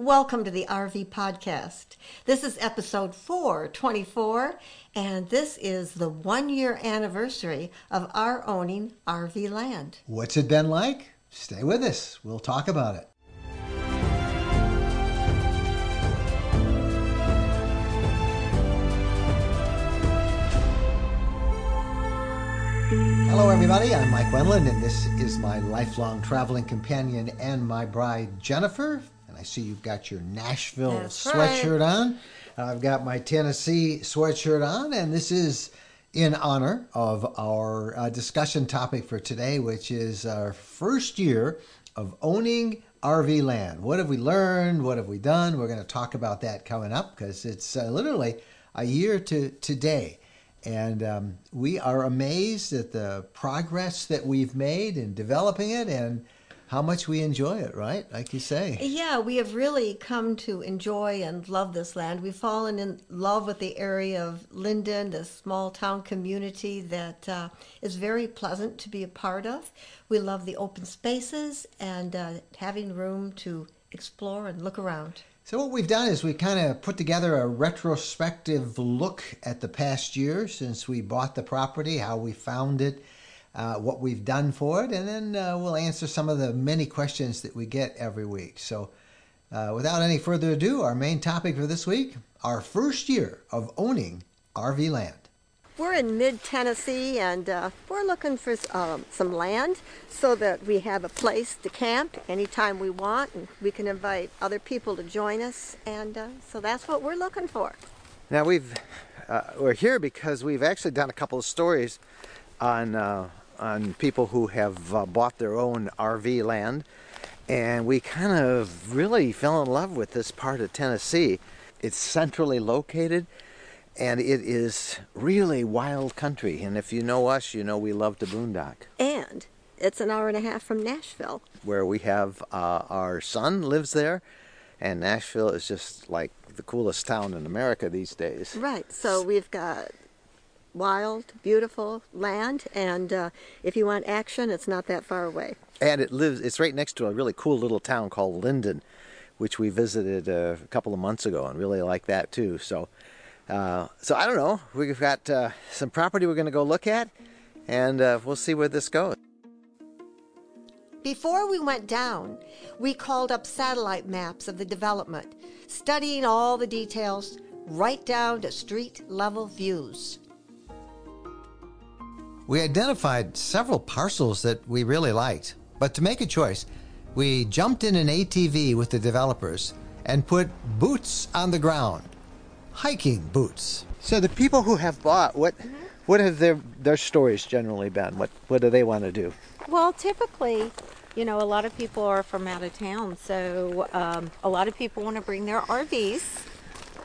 Welcome to the RV Podcast. This is episode 424, and this is the one year anniversary of our owning RV land. What's it been like? Stay with us. We'll talk about it. Hello, everybody. I'm Mike Wendland, and this is my lifelong traveling companion and my bride, Jennifer. I see you've got your Nashville That's sweatshirt right. on. I've got my Tennessee sweatshirt on, and this is in honor of our uh, discussion topic for today, which is our first year of owning RV land. What have we learned? What have we done? We're going to talk about that coming up because it's uh, literally a year to today. And um, we are amazed at the progress that we've made in developing it and how much we enjoy it, right? Like you say. Yeah, we have really come to enjoy and love this land. We've fallen in love with the area of Linden, the small town community that uh, is very pleasant to be a part of. We love the open spaces and uh, having room to explore and look around. So what we've done is we kind of put together a retrospective look at the past year since we bought the property, how we found it, uh, what we've done for it, and then uh, we'll answer some of the many questions that we get every week. So uh, without any further ado, our main topic for this week, our first year of owning RV land. We're in mid Tennessee and uh, we're looking for um, some land so that we have a place to camp anytime we want and we can invite other people to join us. And uh, so that's what we're looking for. Now we've uh, we're here because we've actually done a couple of stories on uh, on people who have uh, bought their own RV land, and we kind of really fell in love with this part of Tennessee. It's centrally located, and it is really wild country. And if you know us, you know we love to boondock. And it's an hour and a half from Nashville. Where we have uh, our son lives there, and Nashville is just like the coolest town in America these days. Right. So we've got wild, beautiful land, and uh, if you want action, it's not that far away. and it lives it's right next to a really cool little town called linden which we visited uh, a couple of months ago and really like that too so uh, so i don't know we've got uh, some property we're going to go look at and uh, we'll see where this goes Before we went down, we called up satellite maps of the development, studying all the details right down to street level views. We identified several parcels that we really liked, but to make a choice, we jumped in an ATV with the developers and put boots on the ground. Hiking boots. so the people who have bought what what have their their stories generally been what what do they want to do Well, typically, you know, a lot of people are from out of town, so um, a lot of people want to bring their RVs.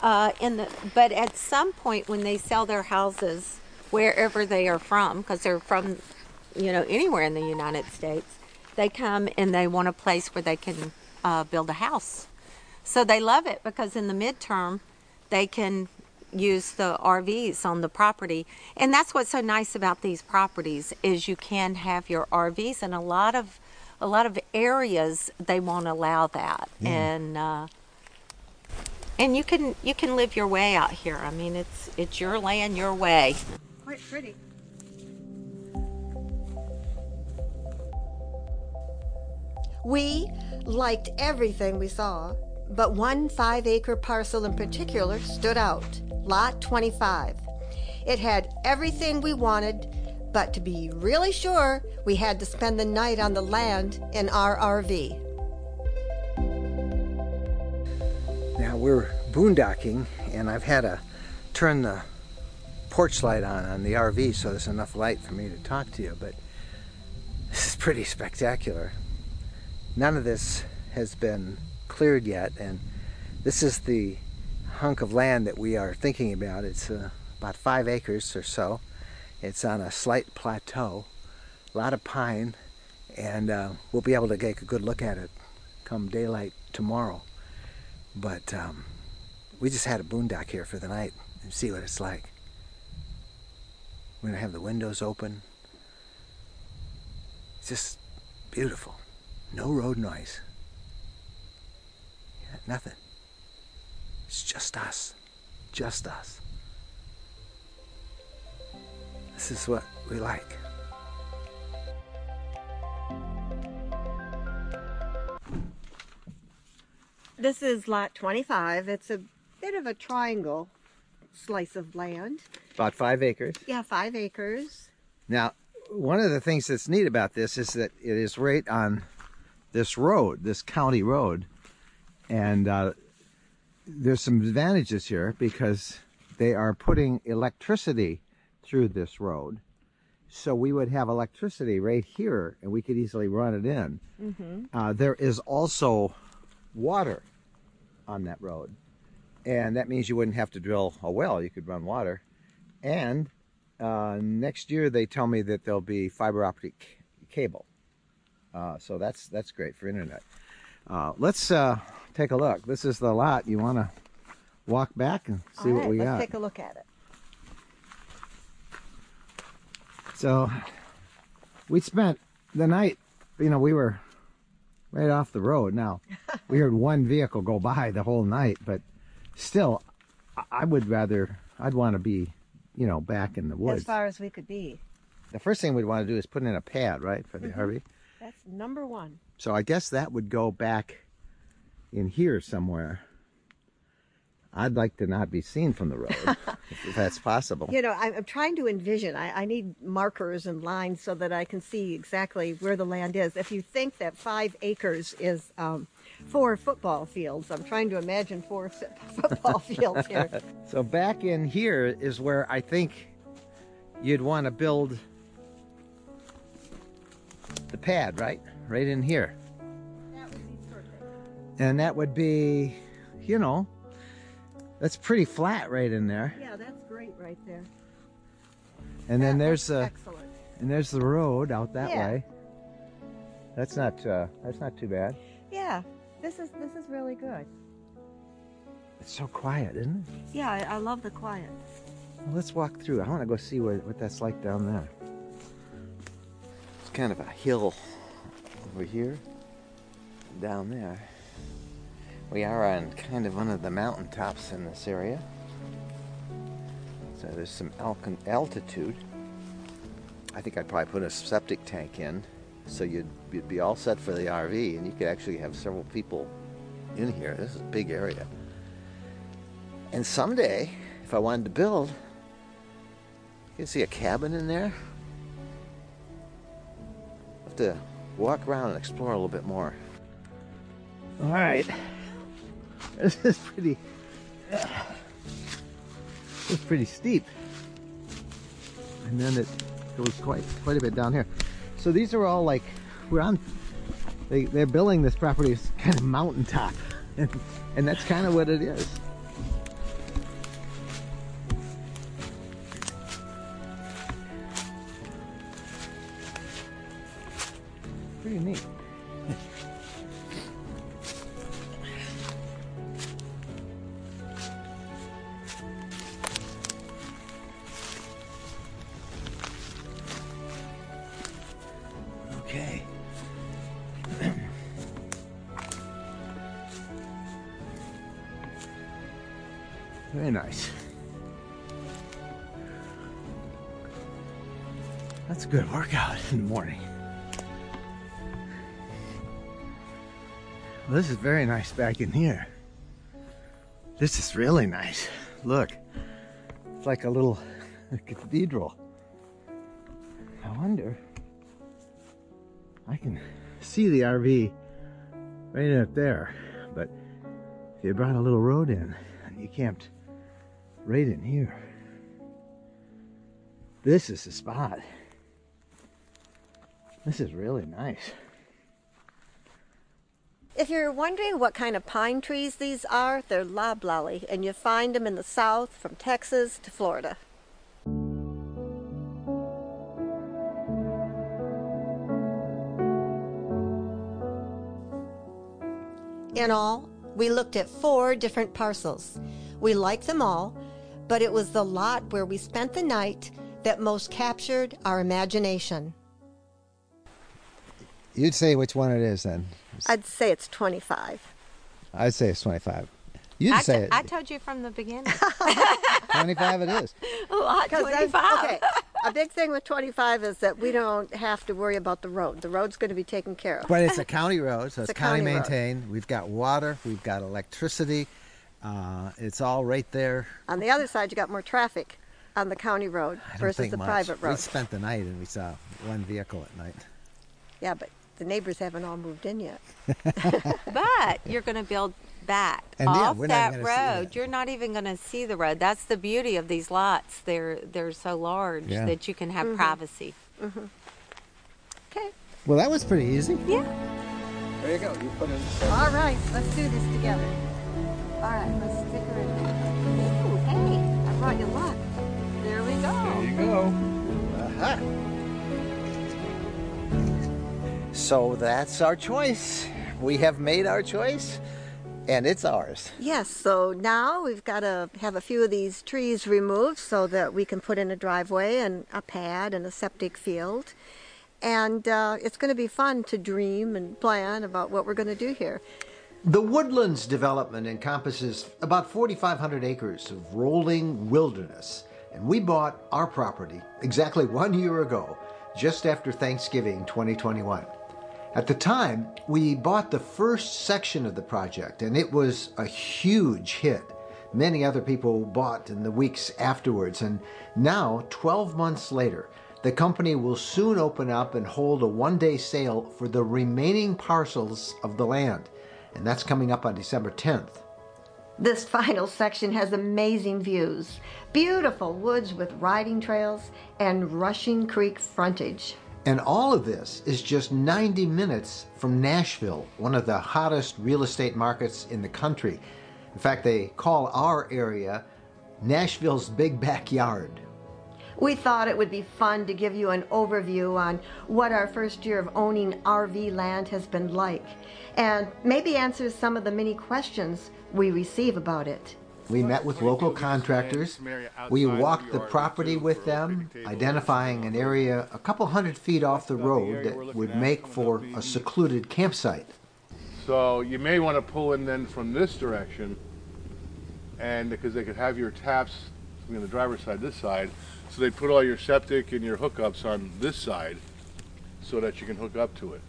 Uh, in the, but at some point, when they sell their houses, wherever they are from, because they're from, you know, anywhere in the United States, they come and they want a place where they can uh, build a house. So they love it because in the midterm, they can use the RVs on the property. And that's what's so nice about these properties is you can have your RVs and a lot of a lot of areas they won't allow that. And uh, and you can you can live your way out here. I mean, it's it's your land, your way. Quite pretty. We liked everything we saw, but one five acre parcel in particular stood out Lot 25. It had everything we wanted, but to be really sure, we had to spend the night on the land in our RV. now we're boondocking and i've had to turn the porch light on on the rv so there's enough light for me to talk to you but this is pretty spectacular. None of this has been cleared yet and this is the hunk of land that we are thinking about. It's uh, about five acres or so. It's on a slight plateau a lot of pine and uh, we'll be able to get a good look at it come daylight tomorrow. But um, we just had a boondock here for the night and see what it's like. We're gonna have the windows open. It's just beautiful. No road noise. Yeah. Nothing. It's just us. Just us. This is what we like. This is lot 25. It's a bit of a triangle slice of land. About five acres. Yeah, five acres. Now, one of the things that's neat about this is that it is right on this road, this county road, and uh, there's some advantages here because they are putting electricity through this road. So we would have electricity right here, and we could easily run it in. Uh, there is also water on that road, and that means you wouldn't have to drill a well; you could run water. And uh, next year, they tell me that there'll be fiber optic cable. Uh, so that's that's great for internet. Uh, let's uh, take a look. This is the lot. You want to walk back and see what we let's got? take a look at it. So we spent the night, you know, we were right off the road. Now, we heard one vehicle go by the whole night, but still, I would rather, I'd want to be, you know, back in the woods. As far as we could be. the first thing we'd want to do is put in a pad, right, for the Mm-hmm. RV. That's number one. So I guess that would go back in here somewhere. I'd like to not be seen from the road, if that's possible. You know, I'm, I'm trying to envision. I, I need markers and lines so that I can see exactly where the land is. If you think that five acres is um, four football fields, I'm trying to imagine four football fields here. So back in here is where I think you'd want to build the pad, right? Right in here. That would be perfect. And that would be, you know, that's pretty flat right in there. Yeah, that's great right there. And then there's uh, excellent. and there's the road out that Yeah. way. That's not uh, that's not too bad. Yeah, this is this is really good. It's so quiet, isn't it? Yeah, I, I love the quiet. Well, let's walk through. I want to go see what, what that's like down there. It's kind of a hill over here, down there. We are on kind of one of the mountain tops in this area. So there's some altitude. I think I'd probably put a septic tank in so you'd, you'd be all set for the RV and you could actually have several people in here. This is a big area. And someday, if I wanted to build, you can see a cabin in there. i have to walk around and explore a little bit more. All right. This is pretty. It's pretty steep, and then it goes quite quite a bit down here. So these are all like we're on. They they're billing this property as kind of mountaintop, and and that's kind of what it is. Very nice. That's a good workout in the morning. Well, this is very nice back in here. This is really nice. Look, it's like a little cathedral. I wonder. I can see the RV right up there, but if you brought a little road in and you camped right in here, this is the spot. This is really nice. If you're wondering what kind of pine trees these are, they're loblolly, and you find them in the south from Texas to Florida. In all, we looked at four different parcels. We liked them all, but it was the lot where we spent the night that most captured our imagination. You'd say which one it is then? I'd say it's 25. I'd say it's 25. You didn't I, say t- it. I told you from the beginning. 25 it is. A lot 25. okay, a big thing with 25 is that we don't have to worry about the road. The road's going to be taken care of. But it's a county road, so it's, It's a county, county road. maintained. We've got water, we've got electricity. Uh, it's all right there. On the other side, you got more traffic on the county road I don't versus think the much. private We spent the night and we saw one vehicle at night. Yeah, but the neighbors haven't all moved in yet. But you're going to build back And off we're that road. that. You're not even going to see the road. That's the beauty of these lots. They're they're so large Yeah. that you can have Mm-hmm. privacy. Okay. Well, that was pretty easy. Yeah. There you go. You put in. All right, let's do this together. All right, let's stick her in. Ooh, hey, I brought you luck. There we go. There you go. Aha. So that's our choice. We have made our choice, and it's ours. Yes, so now we've got to have a few of these trees removed so that we can put in a driveway and a pad and a septic field. And uh, it's going to be fun to dream and plan about what we're going to do here. The Woodlands development encompasses about 4,500 acres of rolling wilderness, and we bought our property exactly one year ago, just after Thanksgiving 2021. At the time, we bought the first section of the project, and it was a huge hit. Many other people bought in the weeks afterwards, and now, 12 months later, the company will soon open up and hold a one day sale for the remaining parcels of the land, and that's coming up on December 10th. This final section has amazing views, beautiful woods with riding trails, and rushing creek frontage. And all of this is just 90 minutes from Nashville, one of the hottest real estate markets in the country. In fact, they call our area Nashville's big backyard. We thought it would be fun to give you an overview on what our first year of owning RV land has been like, and maybe answer some of the many questions we receive about it. We met with local contractors. We walked the property with them, identifying an area a couple hundred feet off the road that would make for a secluded campsite. So you may want to pull in then from this direction, and because they could have your taps on the driver's side, this side, so they put all your septic and your hookups on this side, so that you can hook up to it,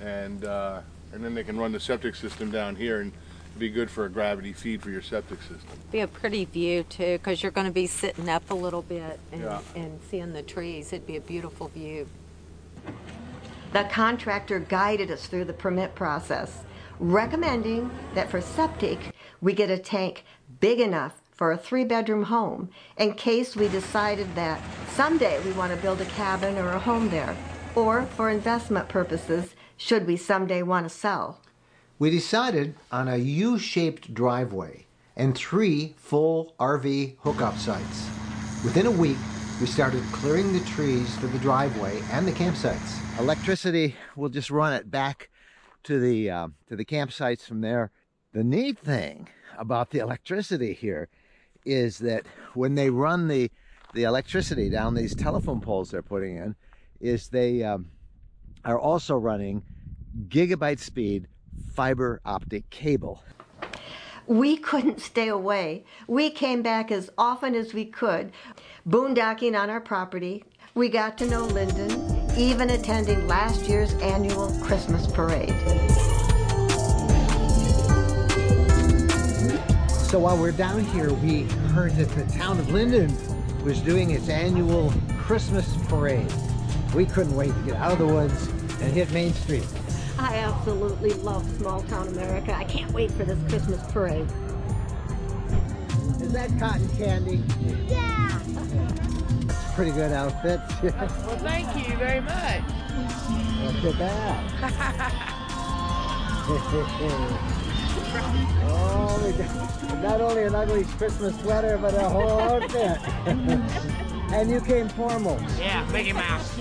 and uh, and then they can run the septic system down here and be good for a gravity feed for your septic system. Be a pretty view too, because you're going to be sitting up a little bit and, Yeah. and seeing the trees. It'd be a beautiful view. The contractor guided us through the permit process, recommending that for septic, we get a tank big enough for a three bedroom home in case we decided that someday we want to build a cabin or a home there, or for investment purposes, should we someday want to sell. We decided on a U shaped driveway and three full RV hookup sites. Within a week, we started clearing the trees for the driveway and the campsites. Electricity, we'll just run it back to the uh, to the campsites from there. The neat thing about the electricity here is that when they run the the electricity down these telephone poles they're putting in, is they um, are also running gigabyte speed fiber optic cable. We couldn't stay away. We came back as often as we could, boondocking on our property. We got to know Linden, even attending last year's annual Christmas parade. So while we're down here, we heard that the town of Linden was doing its annual Christmas parade. We couldn't wait to get out of the woods and hit Main Street. I absolutely love small town America. I can't wait for this Christmas parade. Is that cotton candy? Yeah. It's a pretty good outfit. Well, thank you very much. Look at that. oh, not only an ugly Christmas sweater, but a whole outfit. and you came formal. Yeah, Mickey Mouse.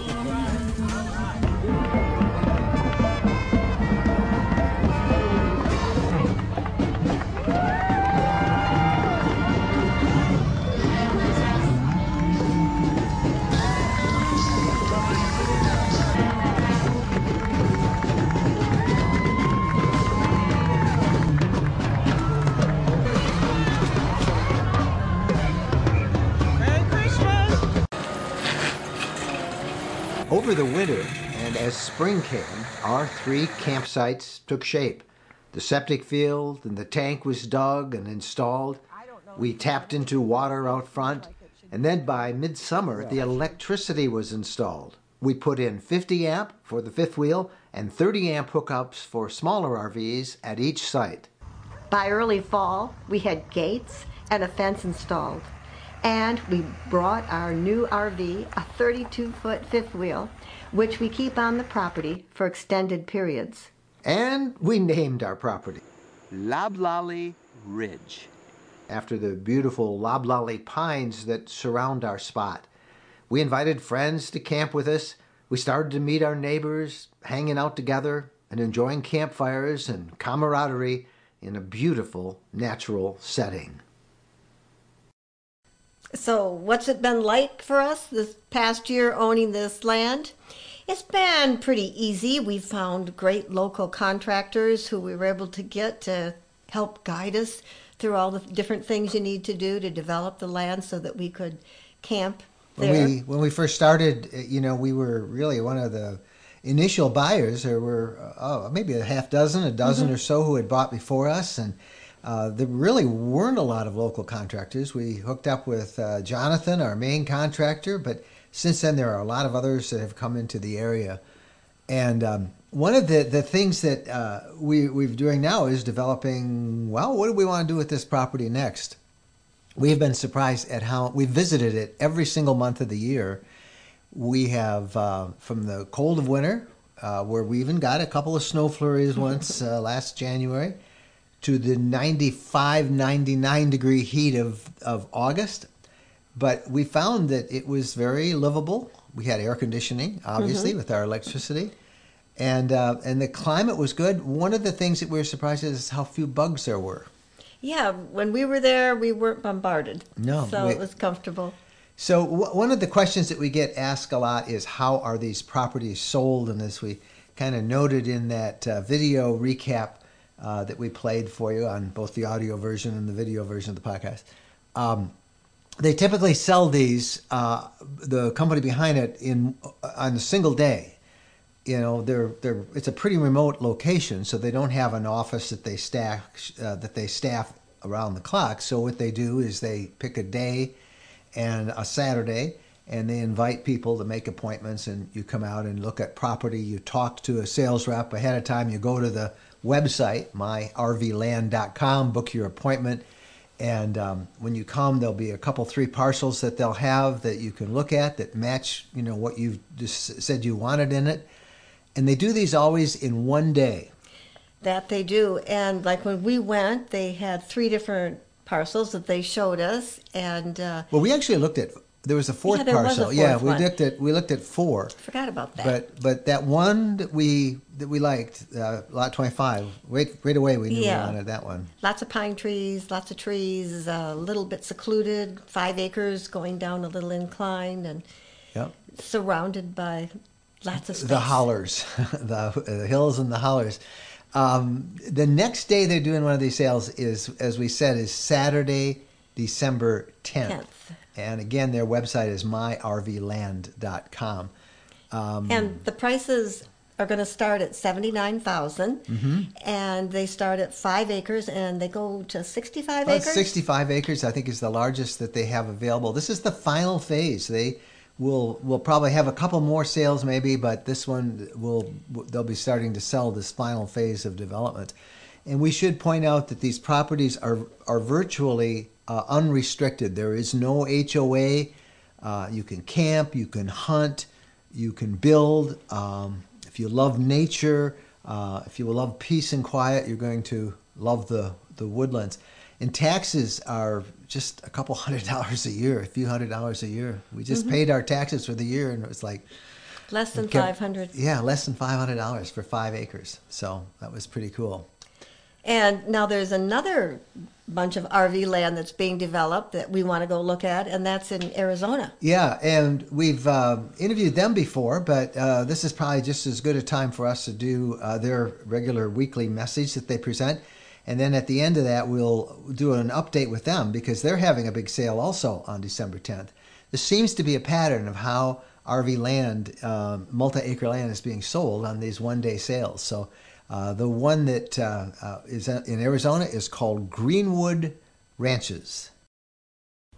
Over the winter, and as spring came, our three campsites took shape. The septic field and the tank was dug and installed. We tapped into water out front, and then by midsummer, the electricity was installed. We put in 50 amp for the fifth wheel and 30 amp hookups for smaller RVs at each site. By early fall, we had gates and a fence installed. And we brought our new RV, a 32 foot fifth wheel, which we keep on the property for extended periods. And we named our property Loblolly Ridge. after the beautiful loblolly pines that surround our spot. We invited friends to camp with us. We started to meet our neighbors, hanging out together and enjoying campfires and camaraderie in a beautiful natural setting. So, what's it been like for us this past year owning this land? It's been pretty easy. We found great local contractors who we were able to get to help guide us through all the different things you need to do to develop the land so that we could camp When there. we when we first started, uh, you know, we were really one of the initial buyers. There were oh, maybe a half dozen, a dozen or so who had bought before us, and uh, there really weren't a lot of local contractors. We hooked up with uh, Jonathan, our main contractor, but since then there are a lot of others that have come into the area. And um, one of the, the things that uh, we, we're doing now is developing, well, what do we want to do with this property next? We've been surprised at how we visited it every single month of the year. We have uh, from the cold of winter, uh, where we even got a couple of snow flurries once last January, to the 95, 99 degree heat of, of August. But we found that it was very livable. We had air conditioning, obviously, with our electricity. And, uh, and the climate was good. One of the things that we were surprised at is how few bugs there were. yeah, when we were there, we weren't bombarded. No, So we- it was comfortable. So w- one of the questions that we get asked a lot is how are these properties sold? And as we kind of noted in that uh, video recap uh, that we played for you on both the audio version and the video version of the podcast, um, they typically sell these uh, the company behind it in on a single day. You know, they're they're it's a pretty remote location, so they don't have an office that they staff uh, that they staff around the clock. So what they do is they pick a day and a Saturday, and they invite people to make appointments, and you come out and look at property. You talk to a sales rep ahead of time. You go to the website myrvland.com, book your appointment, and um, when you come, there'll be a couple, three parcels that they'll have that you can look at that match, you know, what you've just said you wanted in it. And they do these always in one day. That they do. And like when we went, they had three different parcels that they showed us. And uh, Well, we actually looked at there was a fourth Yeah, there was a parcel. yeah, we one. looked at we looked at four. forgot about that. But but that one that we that we liked, uh, lot twenty five, right right away we knew Yeah. we wanted that one. lots of pine trees, lots of trees, a little bit secluded, five acres going down a little incline and Yep. surrounded by lots of space. The hollers, the, the hills and the hollers. Um, the next day they're doing one of these sales is, as we said, is Saturday, December 10th. 10th. And again, their website is myrvland.com. Um, And the prices are going to start at 79000 Mm-hmm. and they start at five acres and they go to 65 About acres. 65 acres, I think, is the largest that they have available. This is the final phase. They will will probably have a couple more sales, maybe, but this one will they'll be starting to sell this final phase of development. And we should point out that these properties are are virtually uh, unrestricted. There is no HOA. Uh, you can camp, you can hunt, you can build. Um, if you love nature, uh, if you love peace and quiet, you're going to love the, the woodlands. And taxes are just a couple hundred dollars a year, a few hundred dollars a year. We just paid our taxes for the year, and it was like Less than kept- 500. Yeah, less than five hundred dollars for five acres. So that was pretty cool. And now there's another bunch of RV land that's being developed that we want to go look at, and that's in Arizona. Yeah, and we've uh, interviewed them before, but uh, this is probably just as good a time for us to do uh, their regular weekly message that they present. And then at the end of that, we'll do an update with them because they're having a big sale also on December 10th. There seems to be a pattern of how RV land, uh, multi-acre land, is being sold on these one-day sales. So uh, the one that uh, uh, is in Arizona is called Greenwood Ranches.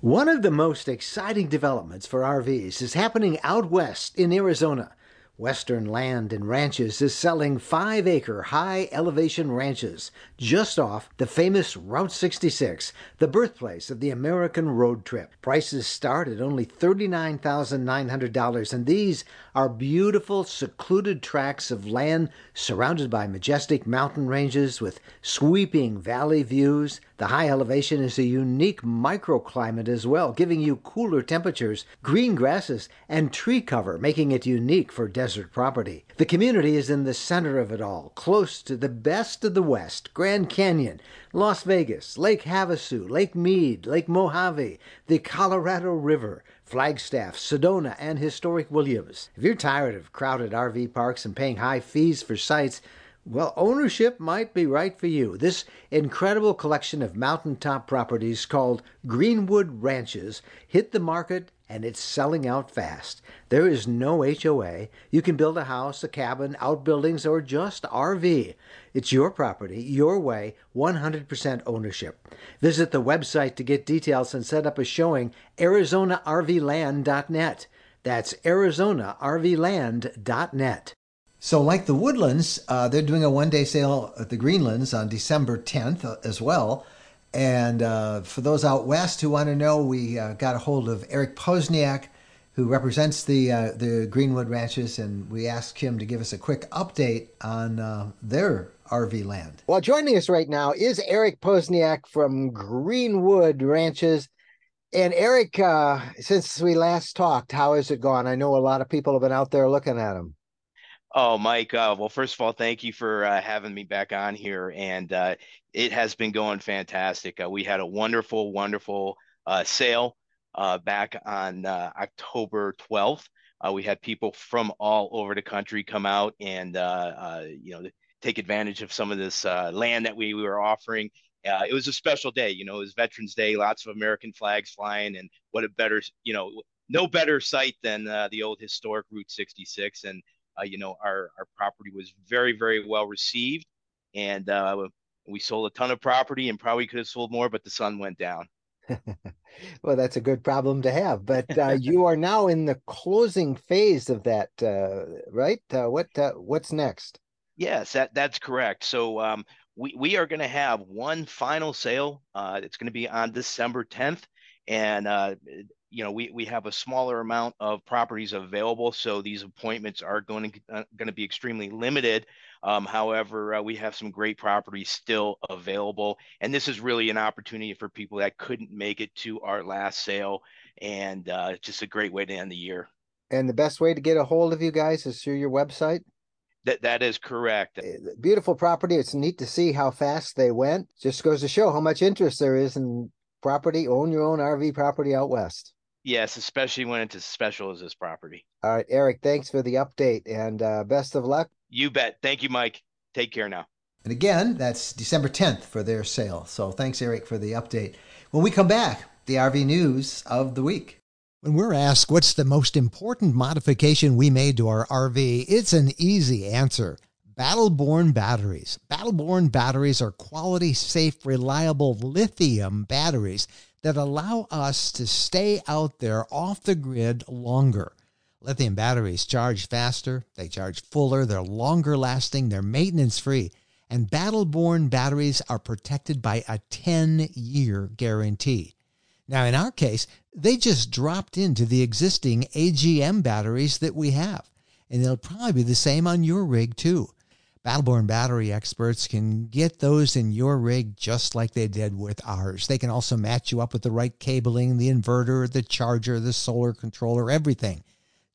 One of the most exciting developments for RVs is happening out west in Arizona. Western Land and Ranches is selling five acre high elevation ranches just off the famous Route 66, the birthplace of the American road trip. Prices start at only $39,900, and these are beautiful, secluded tracts of land surrounded by majestic mountain ranges with sweeping valley views. The high elevation is a unique microclimate as well, giving you cooler temperatures, green grasses, and tree cover, making it unique for desert desert property. The community is in the center of it all, close to the best of the West Grand Canyon, Las Vegas, Lake Havasu, Lake Mead, Lake Mojave, the Colorado River, Flagstaff, Sedona, and historic Williams. If you're tired of crowded RV parks and paying high fees for sites, well, ownership might be right for you. This incredible collection of mountaintop properties called Greenwood Ranches hit the market and it's selling out fast. There is no HOA. You can build a house, a cabin, outbuildings, or just RV. It's your property, your way, 100% ownership. Visit the website to get details and set up a showing, ArizonaRVland.net. That's ArizonaRVland.net. So, like the Woodlands, uh, they're doing a one day sale at the Greenlands on December 10th uh, as well. And uh, for those out west who want to know, we uh, got a hold of Eric Posniak, who represents the uh, the Greenwood Ranches, and we asked him to give us a quick update on uh, their RV land. Well, joining us right now is Eric Posniak from Greenwood Ranches. And Eric, since we last talked, how has it gone? I know a lot of people have been out there looking at them. Oh, Mike. Uh, well, first of all, thank you for uh, having me back on here, and uh, it has been going fantastic. Uh, we had a wonderful, wonderful uh, sale uh, back on October 12th. we had people from all over the country come out and you know take advantage of some of this land that we, we were offering. it was a special day, you know. It was Veterans Day, lots of American flags flying, and what a better, you know, no better sight than the old historic Route 66 and uh, you know, our our property was very very well received, and uh, we sold a ton of property and probably could have sold more, but the sun went down. well, that's a good problem to have. But uh, you are now in the closing phase of that, uh, right? Uh, what uh, what's next? Yes, that that's correct. So um, we we are going to have one final sale. Uh, it's going to be on December 10th, and uh, you know we we have a smaller amount of properties available so these appointments are going to uh, going to be extremely limited um, however uh, we have some great properties still available and this is really an opportunity for people that couldn't make it to our last sale and uh, just a great way to end the year and the best way to get a hold of you guys is through your website that that is correct. Eh, beautiful property. It's neat to see how fast they went. Just goes to show how much interest there is in property. Own your own RV property out west. Yes, especially when it's as special as this property. All right, Eric, thanks for the update and uh, best of luck. You bet. Thank you, Mike. Take care now. And again, that's December 10th for their sale. So thanks, Eric, for the update. When we come back, the RV news of the week. When we're asked what's the most important modification we made to our RV, it's an easy answer. Battleborn batteries. Battleborn batteries are quality, safe, reliable lithium batteries that allow us to stay out there off the grid longer. Lithium batteries charge faster, they charge fuller, they're longer lasting, they're maintenance free, and Battleborn batteries are protected by a 10 year guarantee. Now, in our case, they just dropped into the existing AGM batteries that we have, and they'll probably be the same on your rig too. Battleborn battery experts can get those in your rig just like they did with ours. They can also match you up with the right cabling, the inverter, the charger, the solar controller, everything.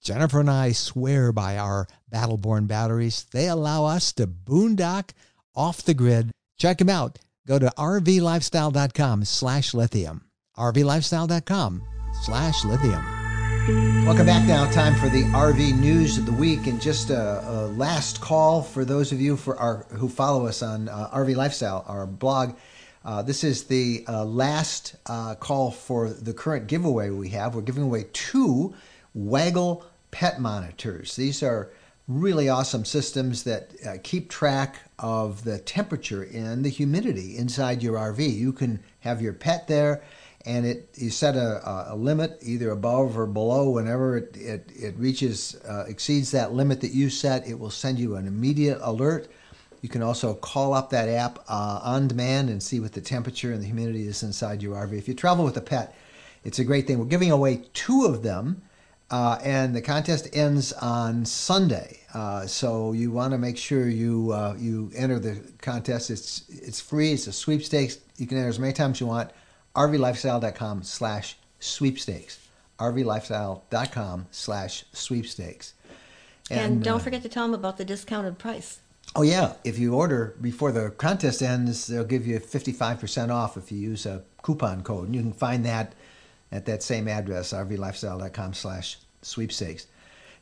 Jennifer and I swear by our Battleborn batteries. They allow us to boondock off the grid. Check them out. Go to rvlifestyle.com slash lithium. rvlifestyle.com slash lithium. Welcome back now. Time for the RV news of the week, and just a, a last call for those of you for our who follow us on uh, RV Lifestyle, our blog. Uh, this is the uh, last uh, call for the current giveaway we have. We're giving away two Waggle pet monitors. These are really awesome systems that uh, keep track of the temperature and the humidity inside your RV. You can have your pet there, and it you set a, a limit either above or below. Whenever it it, it reaches uh, exceeds that limit that you set, it will send you an immediate alert. You can also call up that app uh, on demand and see what the temperature and the humidity is inside your RV. If you travel with a pet, it's a great thing. We're giving away two of them. Uh, and the contest ends on Sunday. Uh, so you want to make sure you uh, you enter the contest. It's it's free. It's a sweepstakes. You can enter as many times you want. RVLifestyle.com slash sweepstakes. RVLifestyle.com slash sweepstakes. And, don't uh, forget to tell them about the discounted price. Oh yeah, if you order before the contest ends, they'll give you 55% off if you use a coupon code. And you can find that at that same address, rvlifestyle.com slash sweepstakes.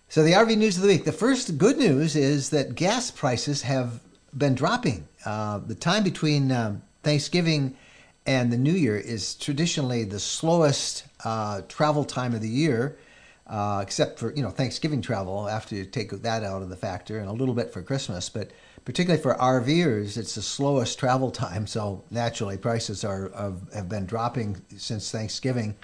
So the RV news of the week. The first good news is that gas prices have been dropping. Uh, the time between um, Thanksgiving and the New Year is traditionally the slowest uh, travel time of the year, uh, except for you know Thanksgiving travel after you take that out of the factor, and a little bit for Christmas. But particularly for RVers, it's the slowest travel time. So naturally, prices are have, have been dropping since Thanksgiving.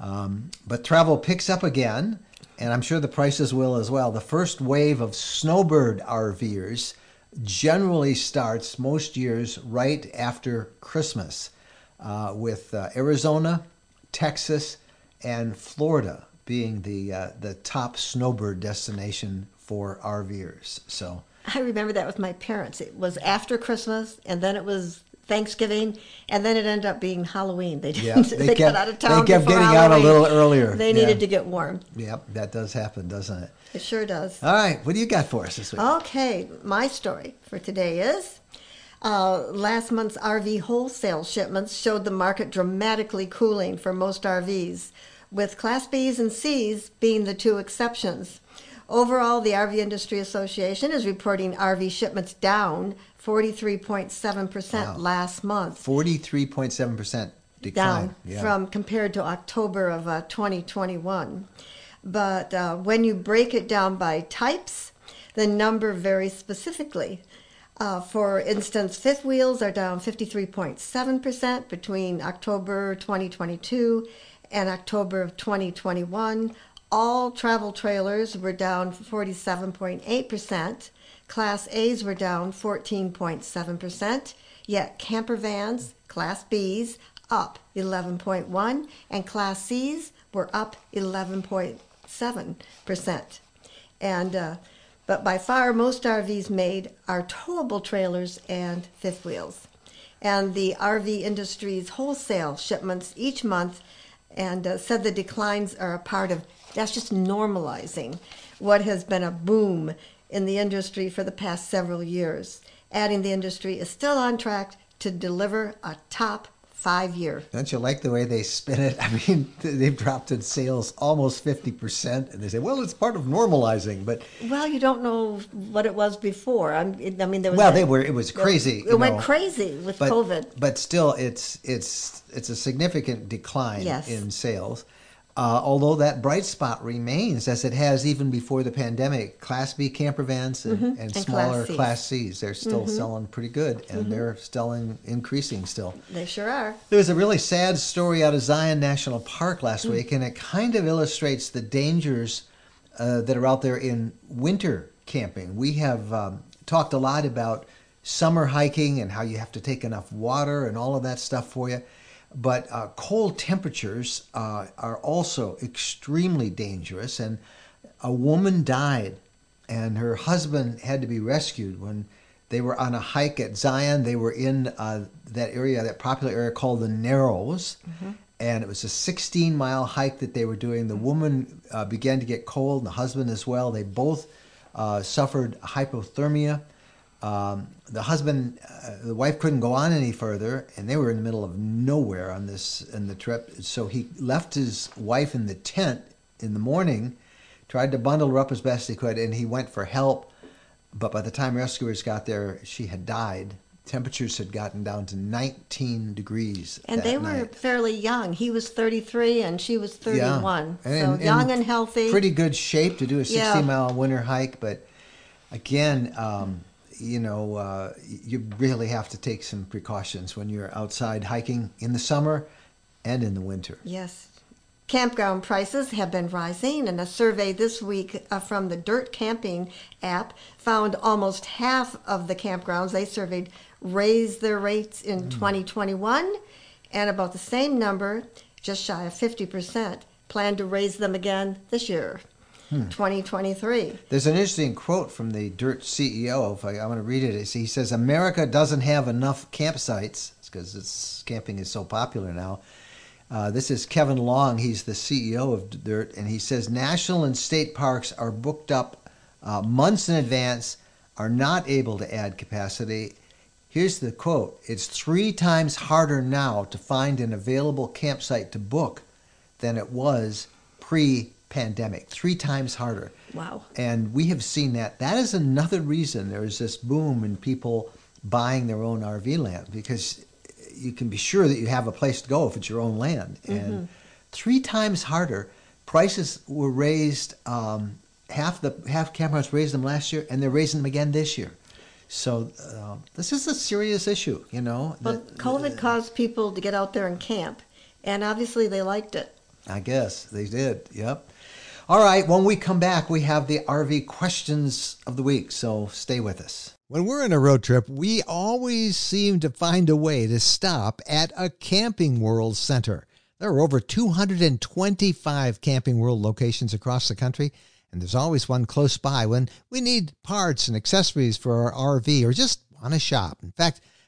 Um, but travel picks up again, and I'm sure the prices will as well. The first wave of snowbird RVers generally starts most years right after Christmas, uh, with uh, Arizona, Texas, and Florida being the uh, the top snowbird destination for RVers. So I remember that with my parents. It was after Christmas, and then it was Thanksgiving, and then it ended up being Halloween. They Yeah, didn't. they they, kept- got out of they town. kept before getting out a little earlier. They Yeah. needed to get warm. yep, that does happen, doesn't it? It sure does. All right, what do you got for us this week? Okay, my story for today is uh, last month's RV wholesale shipments showed the market dramatically cooling for most RVs, with Class Bs and Cs being the two exceptions. Overall, the RV Industry Association is reporting RV shipments down 43.7% Wow. last month Forty-three point seven percent decline. down Yeah. from compared to October of uh, 2021. But uh, when you break it down by types, the number varies specifically. Uh, for instance, fifth wheels are down 53.7% between October 2022 and October of 2021. All travel trailers were down 47.8%. Class A's were down 14.7%, yet camper vans, Class B's, up 11.1, and Class C's were up 11.7%. And uh, but by far most RVs made are towable trailers and fifth wheels. And the RV industry's wholesale shipments each month and uh, said the declines are a part of that's just normalizing what has been a boom in the industry for the past several years. Adding the industry is still on track to deliver a top five year. Don't you like the way they spin it? I mean, they've dropped in sales almost fifty percent, and they say, "Well, it's part of normalizing." But Well, you don't know what it was before. I'm, mean, there was well, a- they were. It was crazy. It you went know. crazy with but, COVID. But still, it's it's it's a significant decline Yes. in sales. Uh, although that bright spot remains, as it has even before the pandemic, Class B camper vans and, and, Mm-hmm. And Class smaller Cs. Class Cs, they're still selling pretty good, and Mm-hmm. they're still in, increasing still. They sure are. There was a really sad story out of Zion National Park last Mm. week, and it kind of illustrates the dangers uh, that are out there in winter camping. We have um, talked a lot about summer hiking and how you have to take enough water and all of that stuff for you. But uh, cold temperatures uh, are also extremely dangerous, and a woman died, and her husband had to be rescued when they were on a hike at Zion. They were in uh, that area, that popular area called the Narrows, and it was a 16 mile hike that they were doing. The woman uh, began to get cold, and the husband as well. They both uh, suffered hypothermia. Um, the husband, uh, the wife couldn't go on any further, and they were in the middle of nowhere on this in the trip. So he left his wife in the tent in the morning, tried to bundle her up as best he could, and he went for help. But by the time rescuers got there, she had died. temperatures had gotten down to 19 degrees. And they were night. fairly young. He was 33 and she was 31. Yeah. so young and healthy. Pretty good shape to do a 60 Yeah. mile winter hike, but again, um, you know, uh, you really have to take some precautions when you're outside hiking in the summer and in the winter. Yes. Campground prices have been rising, and a survey this week uh, from the Dyrt Camping app found almost half of the campgrounds they surveyed raised their rates in 2021, and about the same number, just shy of 50%, plan to raise them again this year, 2023. There's an interesting quote from the Dyrt CEO. If I, I want to read it, he says, "America doesn't have enough campsites because camping is so popular now." Uh, this is Kevin Long. He's the CEO of Dyrt, and he says national and state parks are booked up uh, months in advance, are not able to add capacity. Here's the quote: "It's three times harder now to find an available campsite to book than it was pre-pandemic. Three times harder." Wow. And we have seen that. That is another reason there is this boom in people buying their own RV land because you can be sure that you have a place to go if it's your own land. And three times harder. Prices were raised. Um, half the half campgrounds raised them last year, and they're raising them again this year. So uh, this is a serious issue. You know. Well, that- COVID caused people to get out there and camp, and obviously they liked it. I guess they did. Yep. All right. When we come back, we have the RV questions of the week. So stay with us. When we're on a road trip, we always seem to find a way to stop at a Camping World center. There are over 225 Camping World locations across the country, and there's always one close by when we need parts and accessories for our RV or just want to shop. In fact,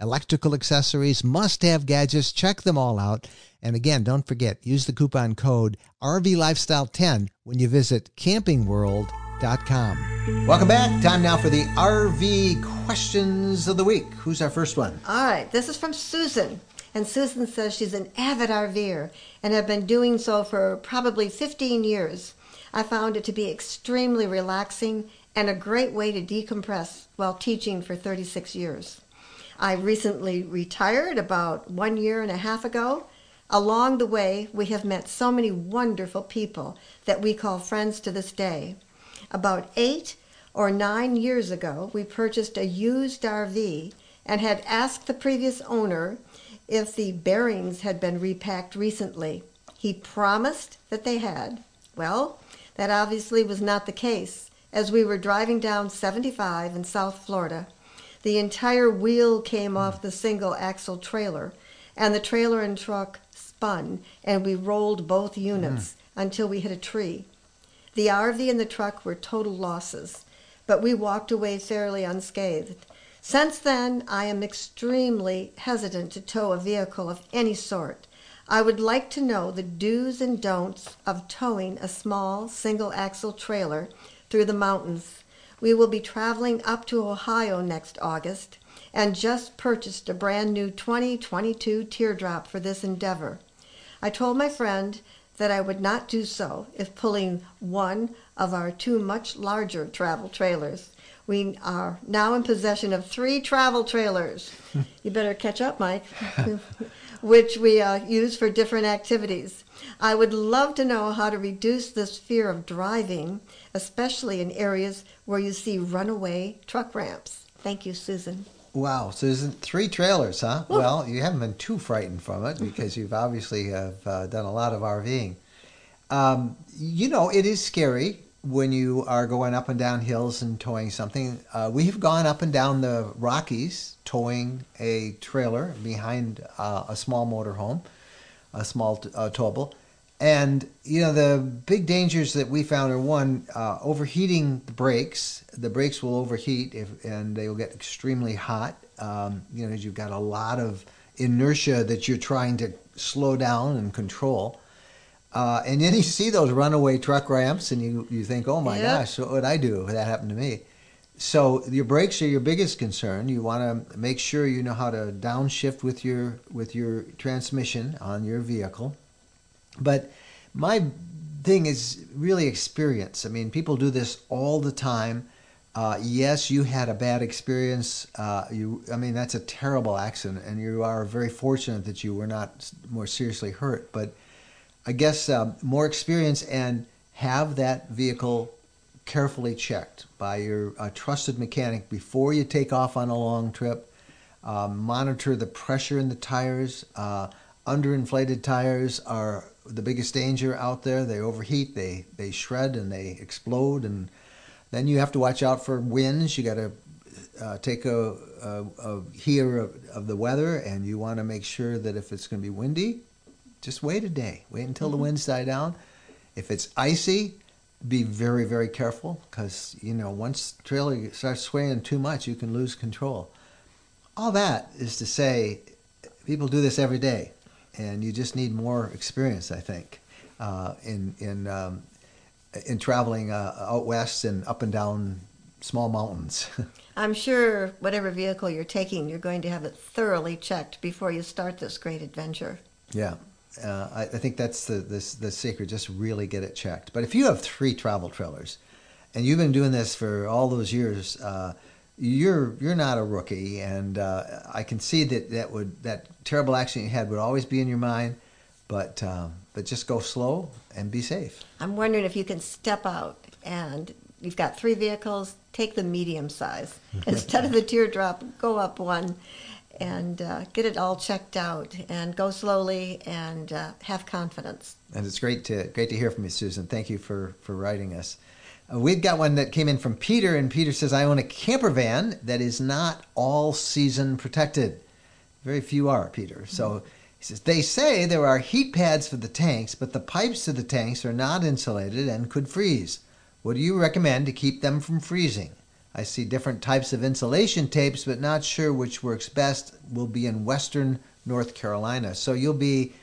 electrical accessories, must have gadgets. Check them all out. And again, don't forget, use the coupon code RV Lifestyle 10 when you visit campingworld.com. Welcome back. Time now for the RV questions of the week. Who's our first one? All right, this is from Susan. And Susan says she's an avid RVer and have been doing so for probably 15 years. I found it to be extremely relaxing and a great way to decompress while teaching for 36 years. I recently retired about one year and a half ago. Along the way, we have met so many wonderful people that we call friends to this day. About eight or nine years ago, we purchased a used RV and had asked the previous owner if the bearings had been repacked recently. He promised that they had. Well, that obviously was not the case. As we were driving down 75 in South Florida, the entire wheel came off the single axle trailer, and the trailer and truck spun, and we rolled both units mm-hmm. until we hit a tree. The RV and the truck were total losses, but we walked away fairly unscathed. Since then, I am extremely hesitant to tow a vehicle of any sort. I would like to know the do's and don'ts of towing a small single axle trailer through the mountains. We will be traveling up to Ohio next August and just purchased a brand new 2022 teardrop for this endeavor. I told my friend that I would not do so if pulling one of our two much larger travel trailers. We are now in possession of three travel trailers. you better catch up, Mike. which we uh, use for different activities. I would love to know how to reduce this fear of driving, especially in areas where you see runaway truck ramps. Thank you, Susan. Wow, so there's three trailers, huh? Well, you haven't been too frightened from it because you've obviously have uh, done a lot of RVing. Um, you know, it is scary when you are going up and down hills and towing something. Uh, we have gone up and down the Rockies towing a trailer behind uh, a small motorhome, a small t- uh, towable. And, you know, the big dangers that we found are one, uh, overheating the brakes. The brakes will overheat if, and they will get extremely hot. Um, you know, you've got a lot of inertia that you're trying to slow down and control. Uh, and then you see those runaway truck ramps, and you, you think, oh my Yep. gosh, what would I do if that happened to me? So your brakes are your biggest concern. You want to make sure you know how to downshift with your with your transmission on your vehicle. But my thing is really experience. I mean, people do this all the time. Uh, yes, you had a bad experience. Uh, you, I mean, that's a terrible accident, and you are very fortunate that you were not more seriously hurt. But I guess um, more experience and have that vehicle carefully checked by your uh, trusted mechanic before you take off on a long trip. Uh, monitor the pressure in the tires. Uh, underinflated tires are the biggest danger out there. They overheat, they they shred, and they explode. And then you have to watch out for winds. You got to uh, take a, a, a hear of, of the weather, and you want to make sure that if it's going to be windy, just wait a day. Wait until the winds die down. If it's icy, be very very careful because you know once the trailer starts swaying too much, you can lose control. All that is to say, people do this every day, and you just need more experience, I think, uh, in in um, in traveling uh, out west and up and down small mountains. I'm sure whatever vehicle you're taking, you're going to have it thoroughly checked before you start this great adventure. Yeah, uh, I, I think that's the, the the secret. Just really get it checked. But if you have three travel trailers, and you've been doing this for all those years, uh, you're you're not a rookie. And uh, I can see that that would that terrible accident you had would always be in your mind. But um, but just go slow and be safe. I'm wondering if you can step out and you've got three vehicles, take the medium size. Instead of the teardrop, go up one and uh, get it all checked out and go slowly and uh, have confidence. And it's great to great to hear from you, Susan. Thank you for for writing us. We've got one that came in from Peter, and Peter says, "I own a camper van that is not all season protected. Very few are, Peter. Mm-hmm. So." He says, they say there are heat pads for the tanks, but the pipes to the tanks are not insulated and could freeze. What do you recommend to keep them from freezing? I see different types of insulation tapes, but not sure which works best. Will be in western North Carolina. So you'll be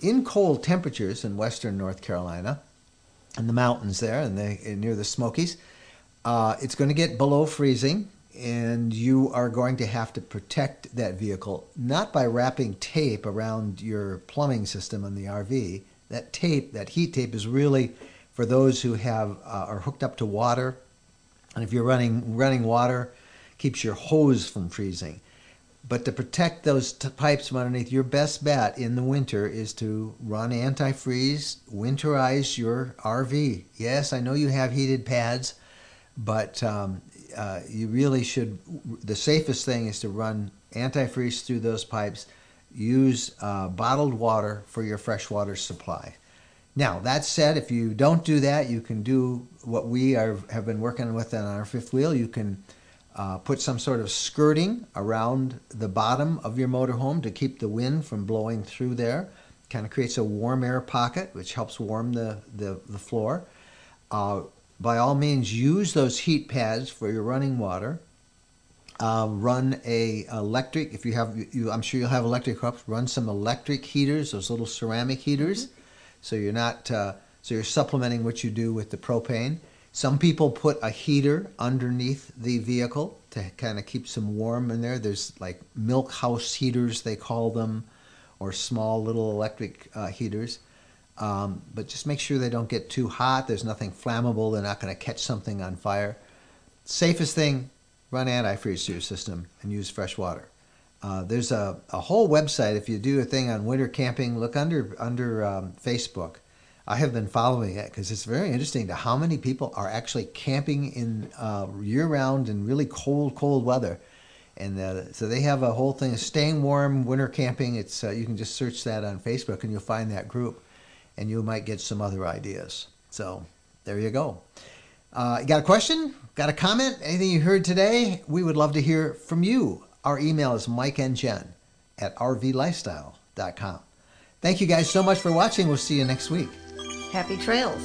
in cold temperatures in western North Carolina, in the mountains there, and the, near the Smokies. Uh, it's going to get below freezing, and you are going to have to protect that vehicle not by wrapping tape around your plumbing system on the RV. That tape, that heat tape, is really for those who have uh, are hooked up to water, and if you're running running water, keeps your hose from freezing. But to protect those t- pipes from underneath, your best bet in the winter is to run antifreeze, winterize your RV. Yes, I know you have heated pads, but um, uh, you really should. The safest thing is to run antifreeze through those pipes. Use uh, bottled water for your freshwater supply. Now, that said, if you don't do that, you can do what we are, have been working with on our fifth wheel. You can uh, put some sort of skirting around the bottom of your motorhome to keep the wind from blowing through there. Kind of creates a warm air pocket, which helps warm the, the, the floor. Uh, by all means, use those heat pads for your running water. Uh, run a electric if you have you I'm sure you'll have electric. Run some electric heaters, those little ceramic heaters, so you're not uh, so you're supplementing what you do with the propane. Some people put a heater underneath the vehicle to kind of keep some warm in there. There's like milk house heaters they call them, or small little electric uh, heaters. Um, but just make sure they don't get too hot. There's nothing flammable. They're not going to catch something on fire. Safest thing, run antifreeze to your system and use fresh water. Uh, there's a, a whole website. If you do a thing on winter camping, look under under um, Facebook. I have been following it because it's very interesting to how many people are actually camping in uh, year round in really cold, cold weather. And uh, so they have a whole thing of staying warm, winter camping. It's uh, you can just search that on Facebook and you'll find that group, and you might get some other ideas. So there you go. Uh, you got a question? Got a comment? Anything you heard today? We would love to hear from you. Our email is Mike and Jen at rvlifestyle.com. Thank you guys so much for watching. We'll see you next week. Happy trails.